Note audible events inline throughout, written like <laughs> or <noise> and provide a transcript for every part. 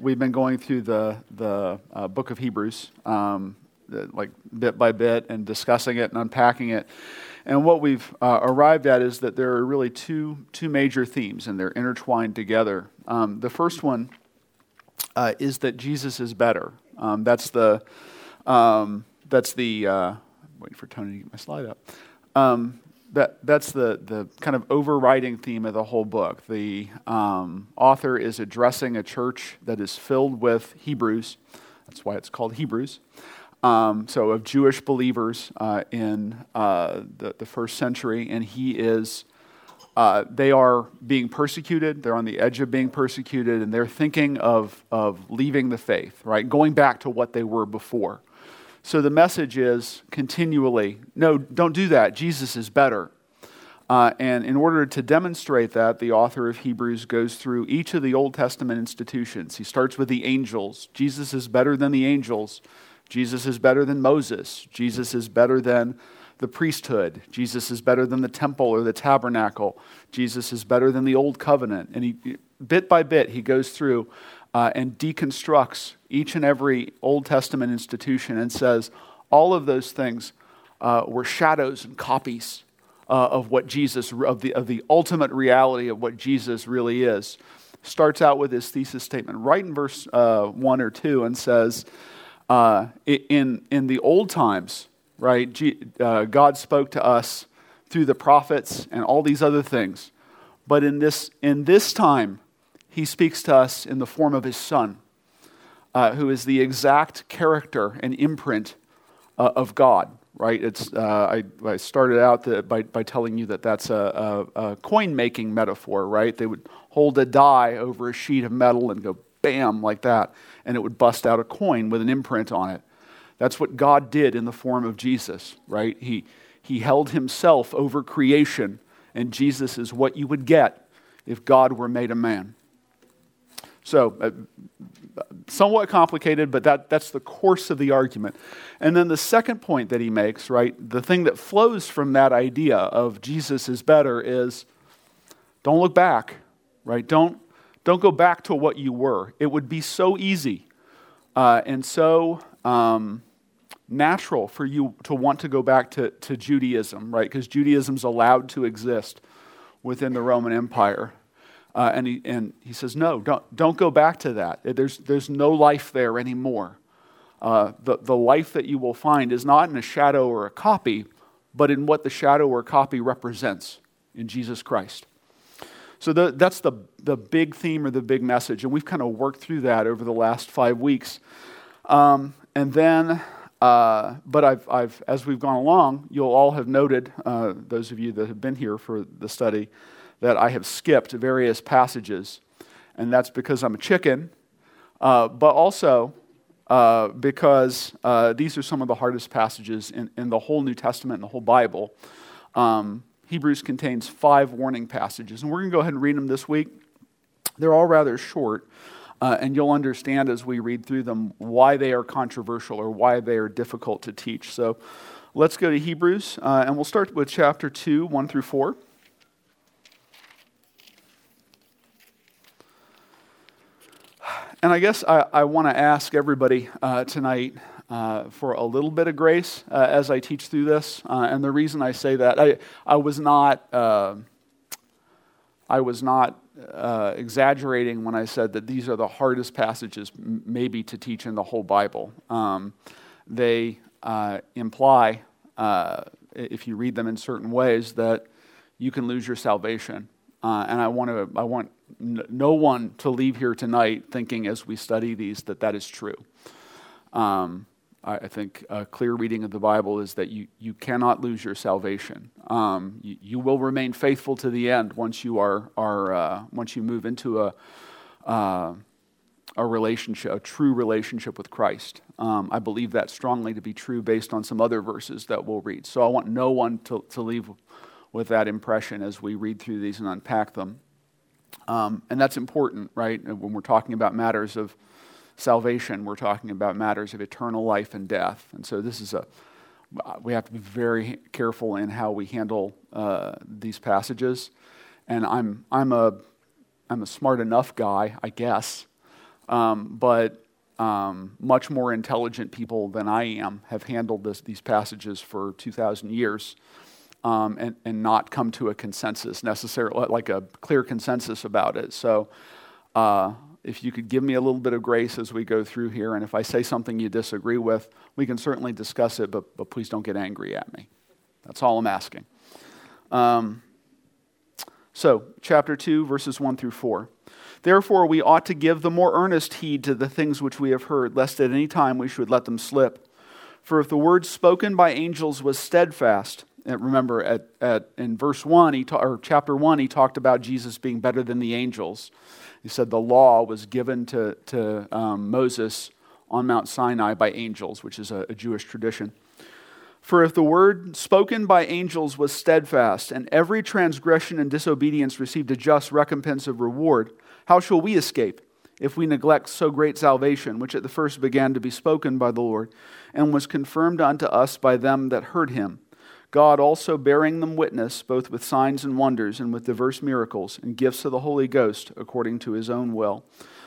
we've been going through the, the uh, book of Hebrews, um, like bit by bit, and discussing it and unpacking it. And what we've uh, arrived at is that there are really two, two major themes, and they're intertwined together. Um, the first one uh, is that Jesus is better. Um, that's the, um, that's the uh, waiting for Tony to get my slide up. That, that's the, the kind of overriding theme of the whole book. The um, author is addressing a church that is filled with Hebrews. That's why it's called Hebrews. Um, so, of Jewish believers uh, in uh, the, the first century, and he is, uh, they are being persecuted. They're on the edge of being persecuted, and they're thinking of, of leaving the faith, right? Going back to what they were before. So the message is continually no, don't do that. Jesus is better. Uh, and in order to demonstrate that, the author of Hebrews goes through each of the Old Testament institutions. He starts with the angels. Jesus is better than the angels. Jesus is better than Moses. Jesus is better than the priesthood. Jesus is better than the temple or the tabernacle. Jesus is better than the old covenant. And he, bit by bit, he goes through uh, and deconstructs each and every Old Testament institution and says all of those things uh, were shadows and copies uh, of what Jesus, of the, of the ultimate reality of what Jesus really is. Starts out with his thesis statement right in verse uh, 1 or 2 and says, uh, in, in the old times, right, G, uh, God spoke to us through the prophets and all these other things. But in this, in this time, he speaks to us in the form of his son, uh, who is the exact character and imprint uh, of God. Right? It's, uh, I, I, started out the, by, by telling you that that's a, a, a coin making metaphor, right? They would hold a die over a sheet of metal and go bam, like that, and it would bust out a coin with an imprint on it. That's what God did in the form of Jesus, right? He, he held himself over creation, and Jesus is what you would get if God were made a man. So, uh, somewhat complicated, but that, that's the course of the argument. And then the second point that he makes, right, the thing that flows from that idea of Jesus is better is don't look back, right? Don't, don't go back to what you were. It would be so easy uh, and so um, natural for you to want to go back to, to Judaism, right? Because Judaism's allowed to exist within the Roman Empire. Uh, and, he, and he says, No, don't, don't go back to that. There's, there's no life there anymore. Uh, the, the life that you will find is not in a shadow or a copy, but in what the shadow or copy represents in Jesus Christ. So the, that's the, the big theme or the big message. And we've kind of worked through that over the last five weeks. Um, and then, uh, but I've, I've, as we've gone along, you'll all have noted, uh, those of you that have been here for the study, that I have skipped various passages, and that's because I'm a chicken, uh, but also uh, because uh, these are some of the hardest passages in, in, the whole New Testament and the whole Bible. Um, Hebrews contains five warning passages, and we're going to go ahead and read them this week. They're all rather short, uh, and you'll understand as we read through them why they are controversial or why they are difficult to teach. So let's go to Hebrews, uh, and we'll start with chapter 2, 1 through 4. And I guess I, I want to ask everybody uh, tonight uh, for a little bit of grace uh, as I teach through this. Uh, and the reason I say that, I, I was not, uh, I was not uh, exaggerating when I said that these are the hardest passages, m- maybe, to teach in the whole Bible. Um, they imply, if you read them in certain ways, that you can lose your salvation. And I want to, I want no one to leave here tonight thinking as we study these that that is true. Um, I, I, think a clear reading of the Bible is that you, you cannot lose your salvation. Um, you, you, will remain faithful to the end once you are, are uh, once you move into a, uh, a relationship, a true relationship with Christ. Um, I believe that strongly to be true based on some other verses that we'll read. So I want no one to, to leave with that impression as we read through these and unpack them. Um, and that's important, right? When we're talking about matters of salvation, we're talking about matters of eternal life and death. And so this is a, we have to be very careful in how we handle uh, these passages. And I'm, I'm, a, I'm a smart enough guy, I guess, um, but um, much more intelligent people than I am have handled this, these passages for 2,000 years um, and, and not come to a consensus necessarily, like a clear consensus about it. So, uh, if you could give me a little bit of grace as we go through here, and if I say something you disagree with, we can certainly discuss it, but, but please don't get angry at me. That's all I'm asking. Um, so, chapter 2, verses 1 through 4. Therefore, we ought to give the more earnest heed to the things which we have heard, lest at any time we should let them slip. For if the word spoken by angels was steadfast, remember at, at, in verse 1, he ta- or chapter 1, he talked about Jesus being better than the angels. He said the law was given to, to um, Moses on Mount Sinai by angels, which is a, a Jewish tradition. For if the word spoken by angels was steadfast, and every transgression and disobedience received a just recompense of reward, how shall we escape if we neglect so great salvation, which at the first began to be spoken by the Lord, and was confirmed unto us by them that heard him? God also bearing them witness, both with signs and wonders, and with diverse miracles, and gifts of the Holy Ghost, according to his own will.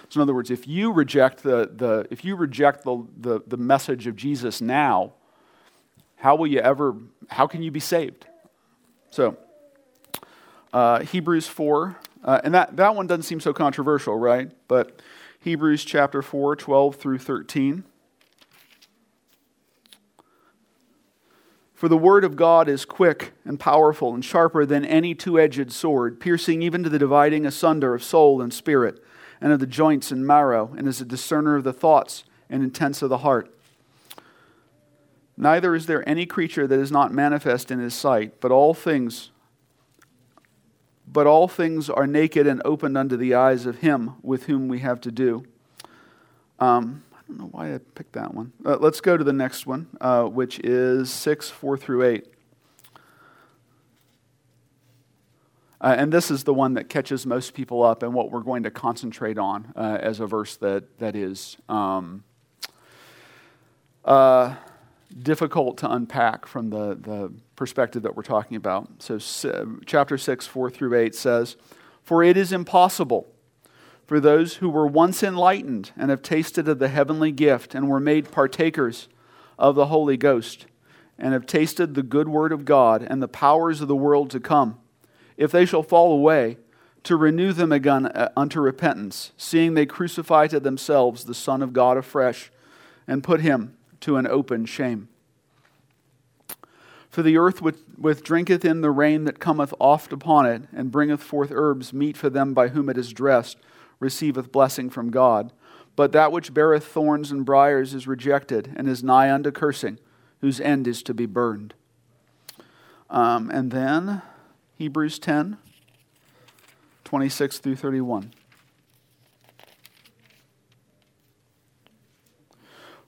So, in other words, if you reject the, the, if you reject the, the, the message of Jesus now, how will you ever, how can you be saved? So, uh, Hebrews 4, uh, and that, that one doesn't seem so controversial, right? But Hebrews chapter 4, 12 through 13. For the word of God is quick and powerful and sharper than any two edged sword, piercing even to the dividing asunder of soul and spirit, and of the joints and marrow, and is a discerner of the thoughts and intents of the heart. Neither is there any creature that is not manifest in his sight, but all things but all things are naked and opened unto the eyes of him with whom we have to do. Um, don't know why I picked that one. Uh, let's go to the next one, uh, which is 6, 4 through 8. Uh, and this is the one that catches most people up and what we're going to concentrate on uh, as a verse that, that is um, uh, difficult to unpack from the, the perspective that we're talking about. So, chapter 6, 4 through 8 says, For it is impossible for those who were once enlightened and have tasted of the heavenly gift and were made partakers of the Holy Ghost and have tasted the good word of God and the powers of the world to come, if they shall fall away, to renew them again uh, unto repentance, seeing they crucify to themselves the Son of God afresh and put him to an open shame. For the earth with, with drinketh in the rain that cometh oft upon it, and bringeth forth herbs meet for them by whom it is dressed receiveth blessing from God. But that which beareth thorns and briers is rejected, and is nigh unto cursing, whose end is to be burned. Um, and then Hebrews 10, 26 through 31.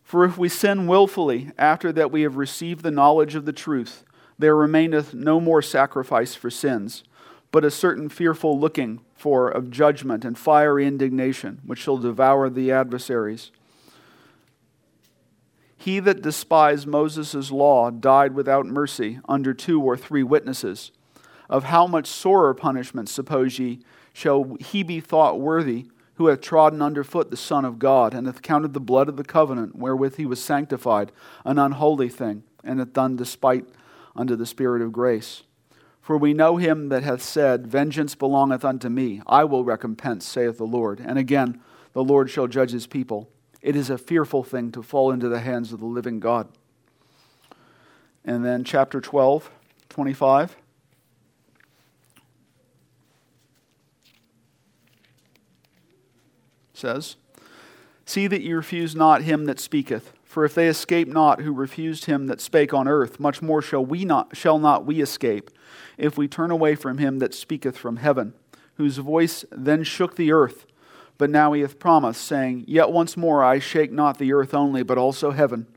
For if we sin wilfully after that we have received the knowledge of the truth, there remaineth no more sacrifice for sins, but a certain fearful looking for of judgment and fiery indignation, which shall devour the adversaries. He that despised Moses' law died without mercy under two or three witnesses. Of how much sorer punishment, suppose ye, shall he be thought worthy who hath trodden under foot the Son of God, and hath counted the blood of the covenant wherewith he was sanctified an unholy thing, and hath done despite unto the Spirit of grace? For we know him that hath said, Vengeance belongeth unto me, I will recompense, saith the Lord. And again, the Lord shall judge his people. It is a fearful thing to fall into the hands of the living God. And then chapter 12, 25. says, See that ye refuse not him that speaketh. For if they escape not who refused him that spake on earth, much more shall we not shall not we escape if we turn away from him that speaketh from heaven, whose voice then shook the earth. But now he hath promised, saying, Yet once more I shake not the earth only, but also heaven.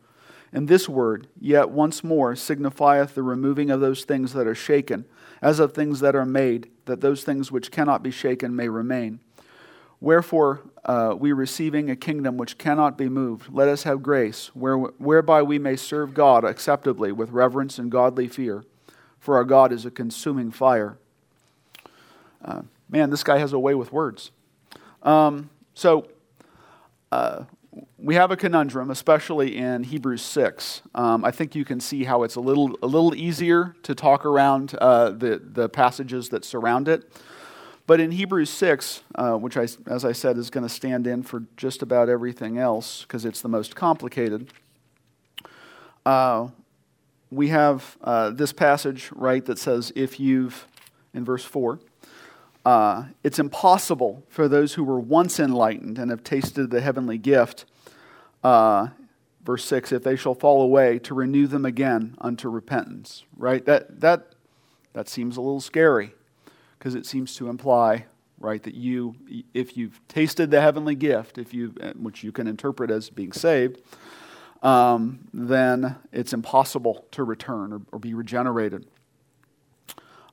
And this word, yet once more, signifieth the removing of those things that are shaken, as of things that are made, that those things which cannot be shaken may remain. Wherefore, uh, we receiving a kingdom which cannot be moved, let us have grace, where, whereby we may serve God acceptably with reverence and godly fear for our God is a consuming fire. Uh, man, this guy has a way with words. Um, so uh, we have a conundrum, especially in Hebrews 6. Um, I think you can see how it's a little, a little easier to talk around uh, the, the passages that surround it. But in Hebrews 6, uh, which, I, as I said, is going to stand in for just about everything else because it's the most complicated, uh, we have uh, this passage, right, that says, if you've, in verse 4, uh, it's impossible for those who were once enlightened and have tasted the heavenly gift, uh, verse 6, if they shall fall away, to renew them again unto repentance. Right? That, that, that seems a little scary because it seems to imply, right, that you, if you've tasted the heavenly gift, if you, which you can interpret as being saved, um, then it's impossible to return or, or be regenerated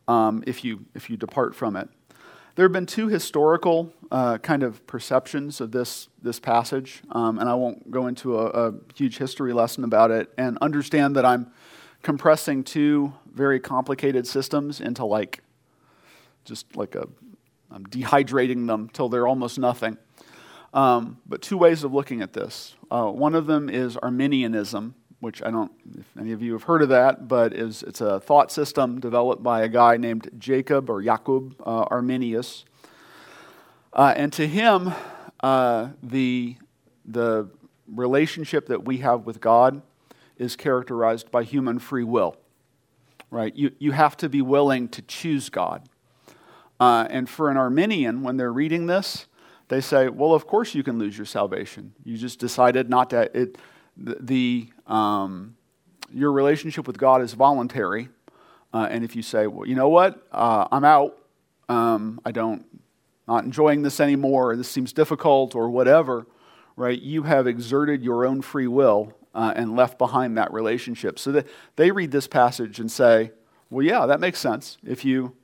um, if, you, if you depart from it. There have been two historical uh, kind of perceptions of this, this passage, um, and I won't go into a, a, huge history lesson about it. And understand that I'm compressing two very complicated systems into like just like a, I'm dehydrating them till they're almost nothing. Um, but two ways of looking at this. Uh, one of them is Arminianism, which I don't, if any of you have heard of that, but is it's a thought system developed by a guy named Jacob or Jacob uh, Arminius. Uh, and to him, uh, the, the relationship that we have with God is characterized by human free will. Right? You, you have to be willing to choose God. Uh, and for an Arminian, when they're reading this, they say, well, of course you can lose your salvation. You just decided not to. It, the, um, your relationship with God is voluntary. Uh, and if you say, well, you know what, uh, I'm out, um, I don't, not enjoying this anymore, this seems difficult, or whatever, right? You have exerted your own free will uh, and left behind that relationship. So that they read this passage and say, well, yeah, that makes sense. If you,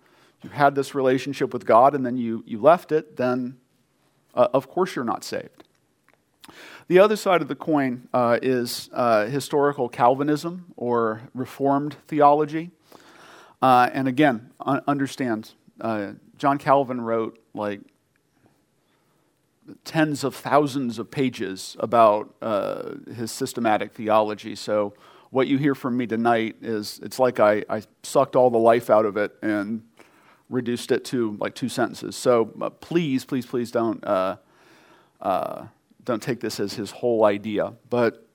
you had this relationship with God and then you, you left it, then uh, of course you're not saved. The other side of the coin uh, is uh, historical Calvinism or Reformed theology. Uh, and again, un- understand, uh, John Calvin wrote like tens of thousands of pages about uh, his systematic theology. So, what you hear from me tonight is it's like I, I sucked all the life out of it and reduced it to like two sentences. So, uh, please, please, please don't don't take this as his whole idea, but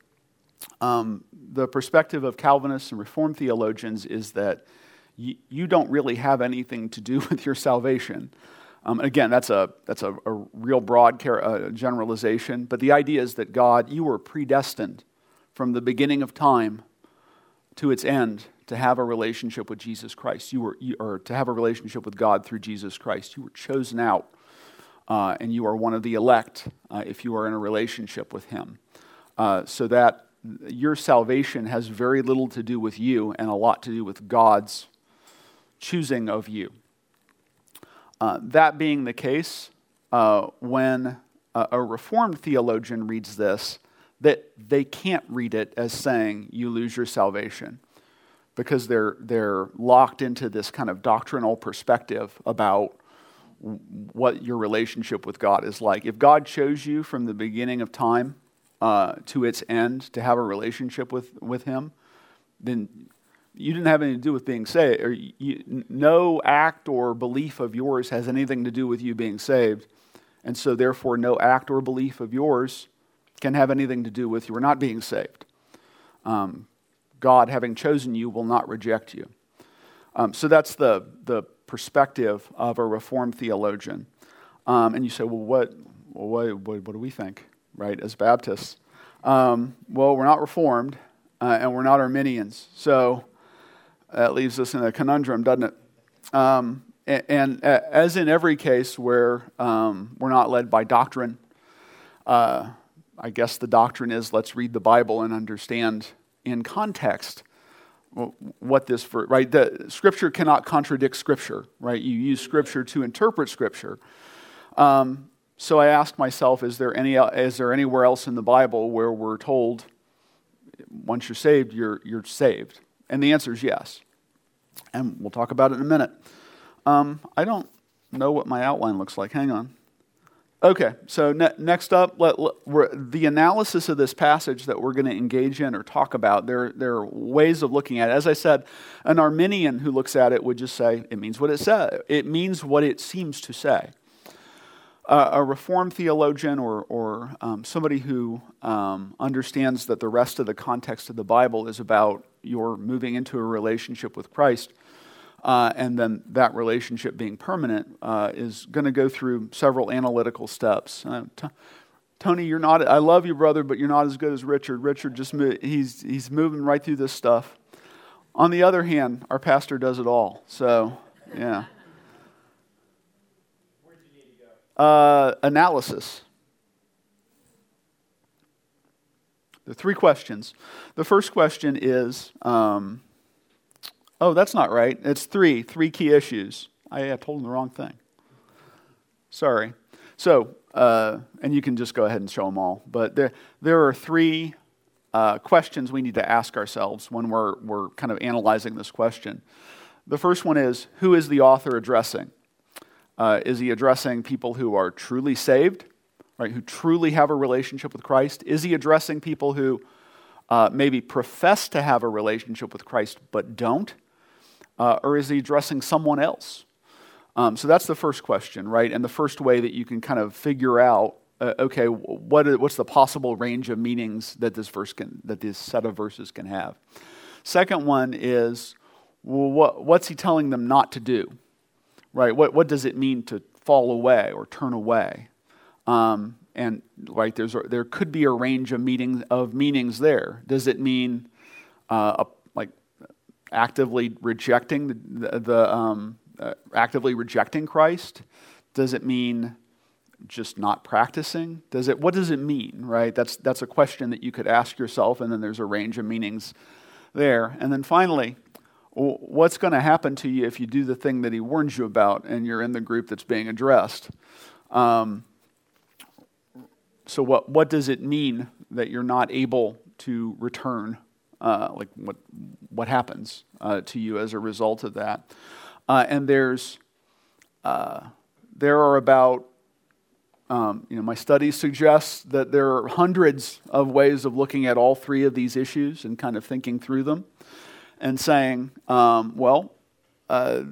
um, the perspective of Calvinists and Reformed theologians is that y- you don't really have anything to do <laughs> with your salvation. Um, again, that's a, that's a, a real broad car- uh, generalization, but the idea is that God, you were predestined from the beginning of time to its end to have a relationship with Jesus Christ. You were, you, or to have a relationship with God through Jesus Christ. You were chosen out uh, and you are one of the elect uh, if you are in a relationship with Him. Uh, so that your salvation has very little to do with you and a lot to do with God's choosing of you. Uh, that being the case, uh, when a Reformed theologian reads this, that they can't read it as saying you lose your salvation because they're, they're locked into this kind of doctrinal perspective about what your relationship with God is like. If God chose you from the beginning of time uh, to its end to have a relationship with, with Him, then you didn't have anything to do with being saved. Or you, no act or belief of yours has anything to do with you being saved. And so, therefore, no act or belief of yours can have anything to do with you not being saved. Um, God, having chosen you, will not reject you. Um, so that's the, the perspective of a Reformed theologian. Um, and you say, well, what, what, what, do we think, right, as Baptists? Um, well, we're not Reformed uh, and we're not Arminians. So that leaves us in a conundrum, doesn't it? Um, and, and, as in every case where um, we're not led by doctrine, uh, I guess the doctrine is let's read the Bible and understand in context what this for right the scripture cannot contradict scripture right? You use scripture to interpret scripture. Um, so i ask myself is there any is there anywhere else in the bible where we're told once you're saved you're you're saved? And the answer is yes. And we'll talk about it in a minute. Um, i don't know what my outline looks like. Hang on Okay, so ne- next up, let, let, the analysis of this passage that we're going to engage in or talk about, there, there are ways of looking at it. As I said, an Arminian who looks at it would just say, it means what it says, it means what it seems to say. Uh, a Reformed theologian or, or um, somebody who um, understands that the rest of the context of the Bible is about your moving into a relationship with Christ uh, and then that relationship being permanent uh, is going to go through several analytical steps. Uh, t- Tony, you're not. I love you, brother, but you're not as good as Richard. Richard just he's he's moving right through this stuff. On the other hand, our pastor does it all. So, yeah. Where do you need to go? Uh, analysis. The three questions. The first question is. Um, Oh, that's not right. It's three, three key issues. I, I told him the wrong thing. Sorry. So, uh, and you can just go ahead and show them all. But there, there are three uh, questions we need to ask ourselves when we're, we're kind of analyzing this question. The first one is who is the author addressing? Uh, is he addressing people who are truly saved, right, who truly have a relationship with Christ? Is he addressing people who uh, maybe profess to have a relationship with Christ but don't? Uh, or is he addressing someone else? Um, so that's the first question, right? And the first way that you can kind of figure out, uh, okay, what, what's the possible range of meanings that this verse can, that this set of verses can have? Second one is, well, what, what's he telling them not to do, right? What, what does it mean to fall away or turn away? Um, and right, there's there could be a range of meanings of meanings there. Does it mean uh, a actively rejecting the, the um, uh, actively rejecting Christ? Does it mean just not practicing? Does it? What does it mean? Right. That's that's a question that you could ask yourself, and then there's a range of meanings there. And then finally, what's going to happen to you if you do the thing that he warns you about, and you're in the group that's being addressed? Um, so what what does it mean that you're not able to return uh, like what what happens uh, to you as a result of that. Uh, and there's uh, there are about um, you know my studies suggest that there are hundreds of ways of looking at all three of these issues and kind of thinking through them and saying, um, well. Uh,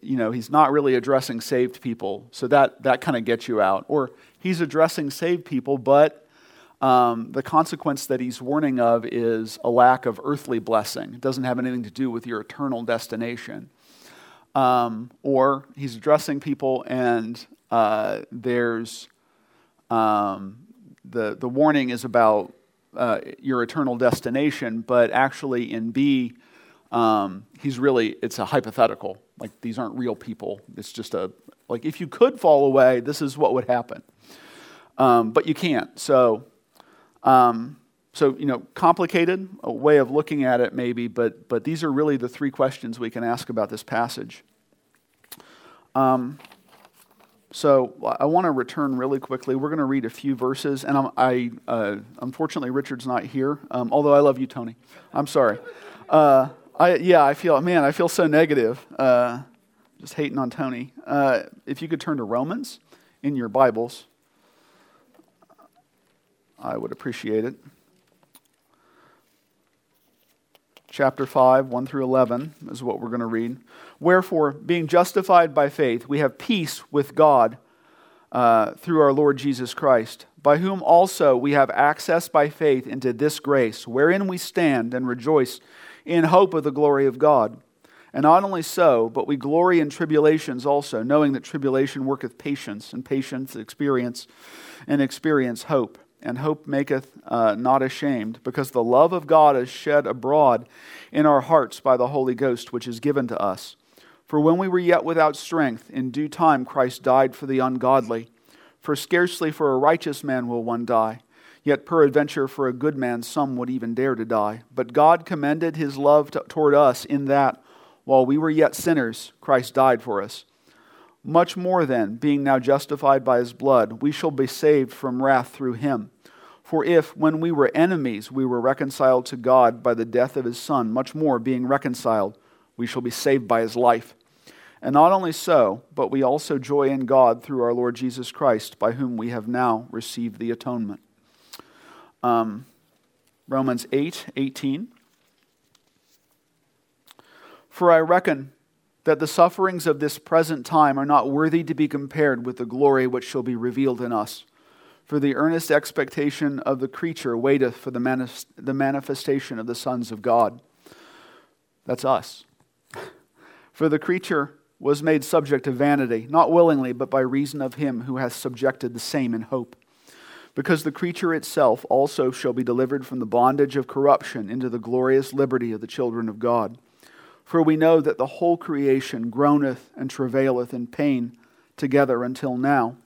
you know, he's not really addressing saved people, so that, that kind of gets you out. Or he's addressing saved people, but um, the consequence that he's warning of is a lack of earthly blessing. It doesn't have anything to do with your eternal destination. Um, or he's addressing people, and uh, there's um, the, the warning is about uh, your eternal destination, but actually in B, um, he's really, it's a hypothetical. Like these aren't real people. It's just a, like if you could fall away, this is what would happen. Um, but you can't. So um, so, you know, complicated, a way of looking at it maybe, but, but these are really the three questions we can ask about this passage. Um, so I want to return really quickly. We're going to read a few verses, and I'm, i uh, unfortunately Richard's not here. Um, although I love you, Tony. I'm sorry. Uh, I yeah, I feel man, I feel so negative. Uh, just hating on Tony. Uh, if you could turn to Romans in your Bibles. I would appreciate it. Chapter 5, 1 through 11 is what we're going to read. Wherefore, being justified by faith, we have peace with God uh, through our Lord Jesus Christ, by whom also we have access by faith into this grace, wherein we stand and rejoice in hope of the glory of God. And not only so, but we glory in tribulations also, knowing that tribulation worketh patience, and patience experience, and experience hope and hope maketh uh, not ashamed, because the love of God is shed abroad in our hearts by the Holy Ghost, which is given to us. For when we were yet without strength, in due time Christ died for the ungodly. For scarcely for a righteous man will one die, yet peradventure for a good man some would even dare to die. But God commended his love to, toward us in that, while we were yet sinners, Christ died for us. Much more then, being now justified by his blood, we shall be saved from wrath through him. For if, when we were enemies, we were reconciled to God by the death of his Son, much more, being reconciled, we shall be saved by his life. And not only so, but we also joy in God through our Lord Jesus Christ, by whom we have now received the atonement. Um, Romans 8 18. For I reckon that the sufferings of this present time are not worthy to be compared with the glory which shall be revealed in us. For the earnest expectation of the creature waiteth for the, manif- the manifestation of the sons of God. That's us. <laughs> For the creature was made subject to vanity, not willingly, but by reason of him who hath subjected the same in hope. Because the creature itself also shall be delivered from the bondage of corruption into the glorious liberty of the children of God. For we know that the whole creation groaneth and travaileth in pain together until now.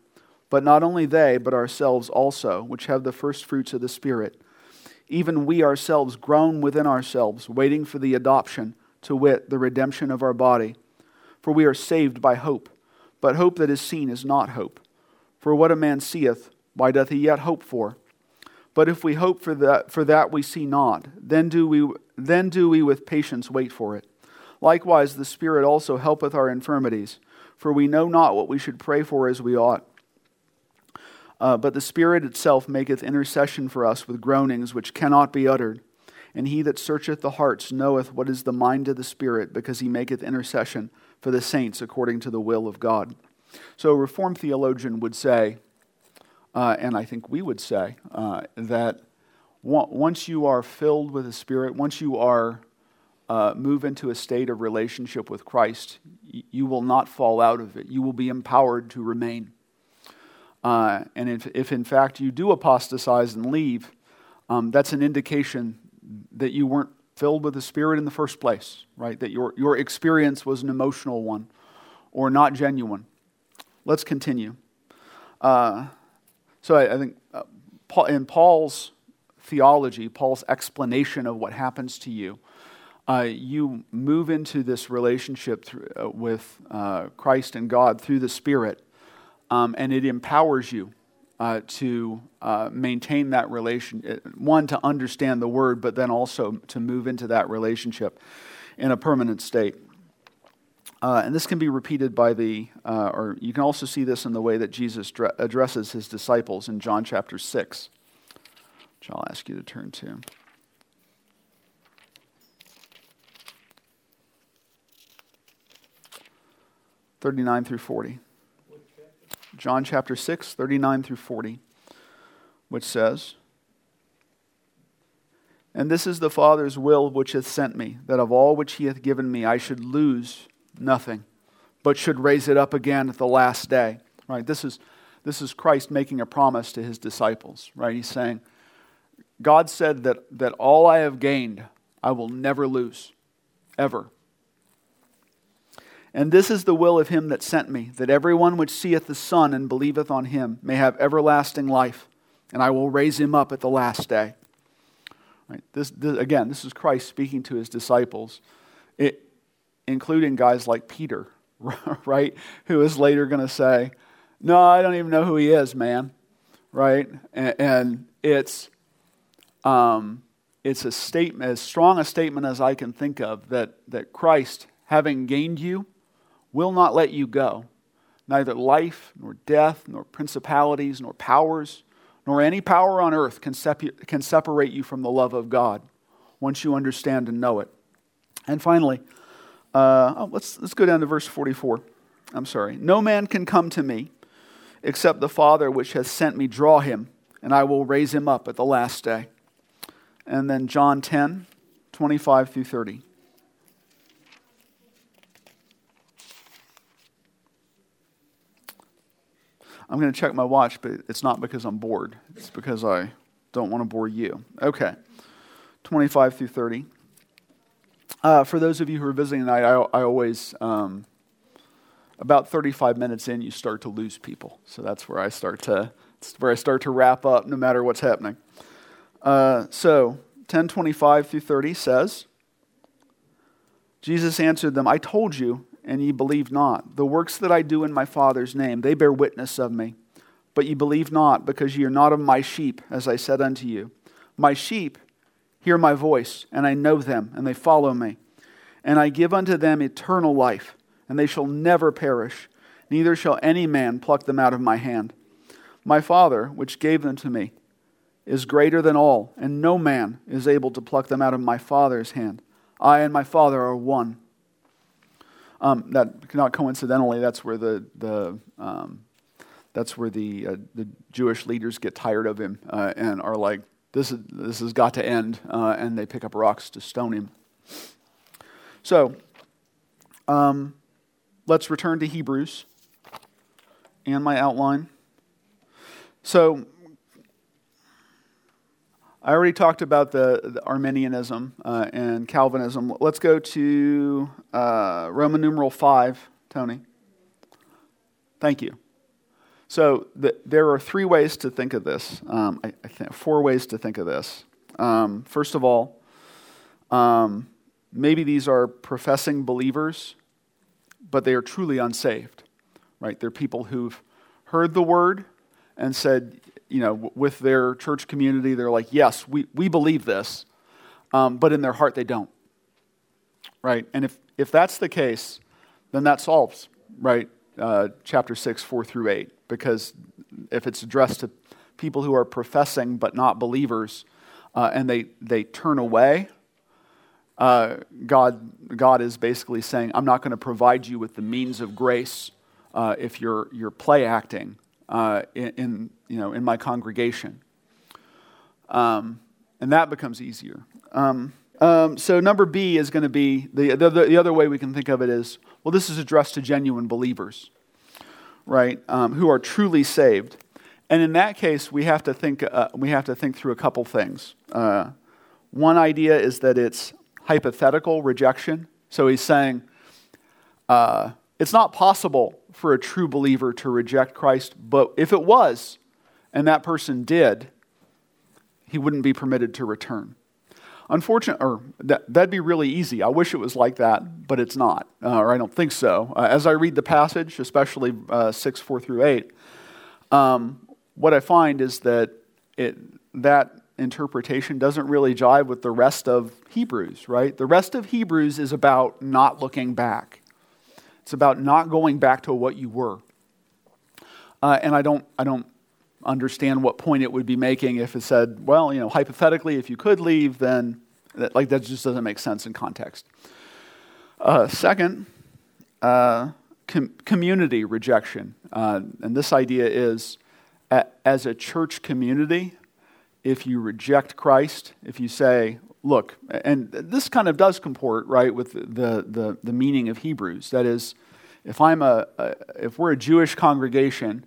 But not only they, but ourselves also, which have the first fruits of the Spirit. Even we ourselves groan within ourselves, waiting for the adoption, to wit, the redemption of our body. For we are saved by hope. But hope that is seen is not hope. For what a man seeth, why doth he yet hope for? But if we hope for that, for that we see not, then do we, then do we with patience wait for it. Likewise, the Spirit also helpeth our infirmities, for we know not what we should pray for as we ought. Uh, but the Spirit itself maketh intercession for us with groanings which cannot be uttered. And he that searcheth the hearts knoweth what is the mind of the Spirit, because he maketh intercession for the saints according to the will of God. So, a Reformed theologian would say, uh, and I think we would say, uh, that once you are filled with the Spirit, once you are uh, move into a state of relationship with Christ, you will not fall out of it. You will be empowered to remain. Uh, and if, if, in fact you do apostatize and leave, um, that's an indication that you weren't filled with the Spirit in the first place, right? That your, your experience was an emotional one or not genuine. Let's continue. Uh, so I, I think uh, Paul, in Paul's theology, Paul's explanation of what happens to you, uh, you move into this relationship uh, with uh, Christ and God through the Spirit um, and it empowers you uh, to uh, maintain that relation. One, to understand the word, but then also to move into that relationship in a permanent state. And this can be repeated by the, or you can also see this in the way that Jesus dre- addresses his disciples in John chapter 6, which I'll ask you to turn to. Thirty-nine through forty. John chapter 6, 39 through 40, which says, And this is the Father's will which hath sent me, that of all which he hath given me I should lose nothing, but should raise it up again at the last day. Right? This is, this is Christ making a promise to his disciples. Right? He's saying, God said that, that all I have gained, I will never lose, ever. And this is the will of him that sent me, that everyone which seeth the Son and believeth on him may have everlasting life, and I will raise him up at the last day. Right? This, this again, this is Christ speaking to his disciples, it, including guys like Peter, <laughs> right? Who is later going to say, No, I don't even know who he is, man. Right? And, and it's, um, it's a statement, as strong a statement as I can think of, that, that Christ, having gained you, will not let you go. Neither life, nor death, nor principalities, nor powers, nor any power on earth can, sep- can separate you from the love of God once you understand and know it. And finally, uh, oh, let's, let's go down to verse 44. I'm sorry. No man can come to me except the Father which has sent me draw him, and I will raise him up at the last day. And then John 10, 25 through 30. I'm going to check my watch, but it's not because I'm bored. It's because I don't want to bore you. Okay. 25 through 30. Uh, for those of you who are visiting tonight, I, I always, um, about 35 minutes in, you start to lose people. So that's where I start to, where I start to wrap up no matter what's happening. Uh, so 1025 through 30 says, Jesus answered them, I told you, and ye believe not. The works that I do in my Father's name, they bear witness of me. But ye believe not, because ye are not of my sheep, as I said unto you. My sheep hear my voice, and I know them, and they follow me. And I give unto them eternal life, and they shall never perish, neither shall any man pluck them out of my hand. My Father, which gave them to me, is greater than all, and no man is able to pluck them out of my Father's hand. I and my Father are one. Um, that not coincidentally, that's where the the um, that's where the uh, the Jewish leaders get tired of him uh, and are like, this is this has got to end, uh, and they pick up rocks to stone him. So, um, let's return to Hebrews and my outline. So, I already talked about the, the Arminianism uh, and Calvinism. Let's go to uh, Roman numeral 5, Tony. Thank you. So, the, there are three ways to think of this. Um, I, I, think four ways to think of this. Um, first of all, um, maybe these are professing believers but they are truly unsaved, right? They're people who've heard the word and said, you know, with their church community, they're like, yes, we, we believe this, um, but in their heart they don't, right? And if, if that's the case, then that solves, right, uh, chapter 6, 4 through 8, because if it's addressed to people who are professing but not believers uh, and they, they turn away, uh, God, God is basically saying, I'm not going to provide you with the means of grace uh, if you're, you're play acting uh, in, you know, in my congregation. Um, and that becomes easier. Um, um, so, number B is going to be the, the, the, other way we can think of it is well, this is addressed to genuine believers, right, um, who are truly saved. And in that case, we have to think, uh, we have to think through a couple things. Uh, one idea is that it's hypothetical rejection. So he's saying uh, it's not possible for a true believer to reject Christ, but if it was, and that person did, he wouldn't be permitted to return. Unfortunately, or that, that'd be really easy. I wish it was like that, but it's not, uh, or I don't think so. Uh, as I read the passage, especially uh, 6, 4 through 8, um, what I find is that it, that interpretation doesn't really jive with the rest of Hebrews, right? The rest of Hebrews is about not looking back. It's about not going back to what you were. Uh, and I don't, I don't understand what point it would be making if it said, well, you know, hypothetically, if you could leave, then that, like that just doesn't make sense in context. Uh, second, uh, com- community rejection, uh, and this idea is, as a church community, if you reject Christ, if you say, look, and this kind of does comport, right, with the, the, the meaning of Hebrews. That is, if, I'm a, a, if we're a Jewish congregation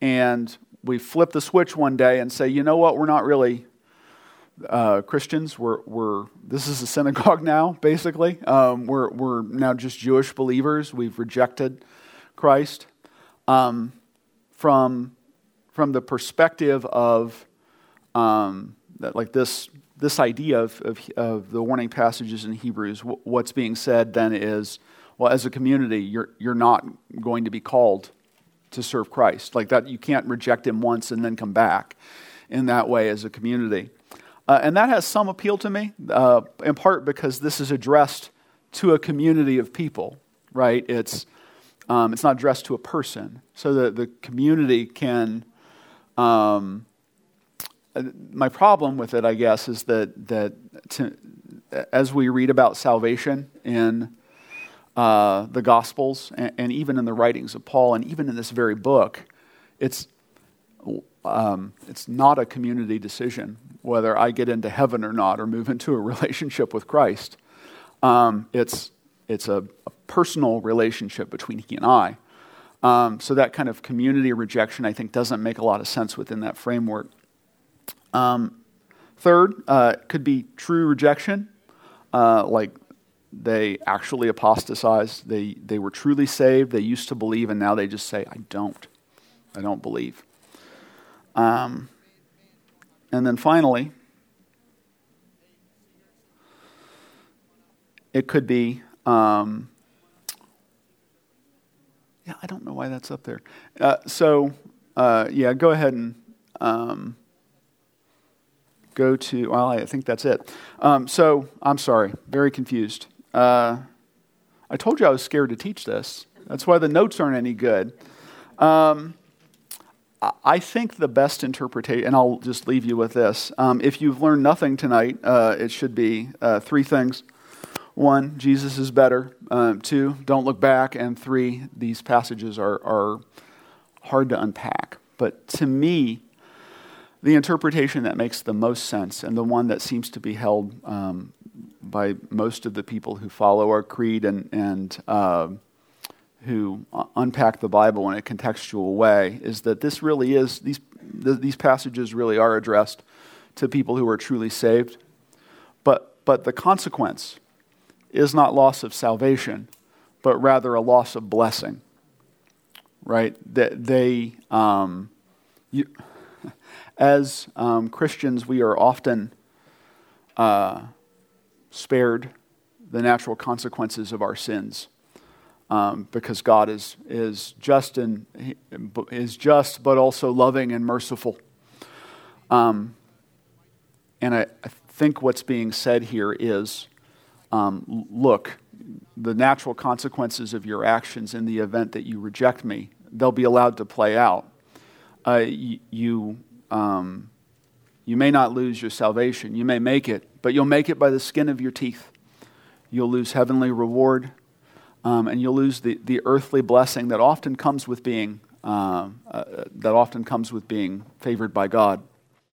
and we flip the switch one day and say, you know what, we're not really uh, Christians. We're, we're, this is a synagogue <laughs> now, basically. Um, we're, we're now just Jewish believers. We've rejected Christ. Um, from, from the perspective of um, that like this this idea of, of, of, the warning passages in Hebrews, what's being said then is, well, as a community, you're, you're not going to be called to serve Christ. Like that, you can't reject him once and then come back in that way as a community. Uh, and that has some appeal to me, uh, in part because this is addressed to a community of people, right? It's, um, it's not addressed to a person. So that the community can. Um, my problem with it, I guess, is that that to, as we read about salvation in uh, the Gospels and, and, even in the writings of Paul and even in this very book, it's um, it's not a community decision whether I get into heaven or not or move <laughs> into a relationship with Christ. Um, it's it's a, a, personal relationship between he and I. Um, so that kind of community rejection, I think, doesn't make a lot of sense within that framework. Um, third, uh, could be true rejection, uh, like they actually apostatized. They, they were truly saved. They used to believe, and now they just say, I don't. I don't believe. Um, and then finally, it could be, um, yeah, I don't know why that's up there. Uh, so, uh, yeah, go ahead and. Um, go to, well, I think that's it. Um, so I'm sorry, very confused. Uh, I told you I was scared to teach this. That's why the notes aren't any good. Um, I think the best interpretation, and I'll just leave you with this. Um, if you've learned nothing tonight, uh, it should be uh, three things. One, Jesus is better. Um, two, don't look back. And three, these passages are, are hard to unpack. But to me, the interpretation that makes the most sense and the one that seems to be held um, by most of the people who follow our creed and, and uh, who unpack the Bible in a contextual way is that this really is, these, th- these passages really are addressed to people who are truly saved. But, but the consequence is not loss of salvation, but rather a loss of blessing. Right? That they, um, you, <laughs> as um, Christians, we are often uh, spared the natural consequences of our sins um, because God is, is, just and, is just, but also loving and merciful. Um, and I, I, think what's being said here is um, look, the natural consequences of your actions in the event that you reject me, they'll be allowed to play out. Uh, you, you, um, you may not lose your salvation. You may make it, but you'll make it by the skin of your teeth. You'll lose heavenly reward um, and you'll lose the, the earthly blessing that often comes with being uh, uh, that often comes with being favored by God.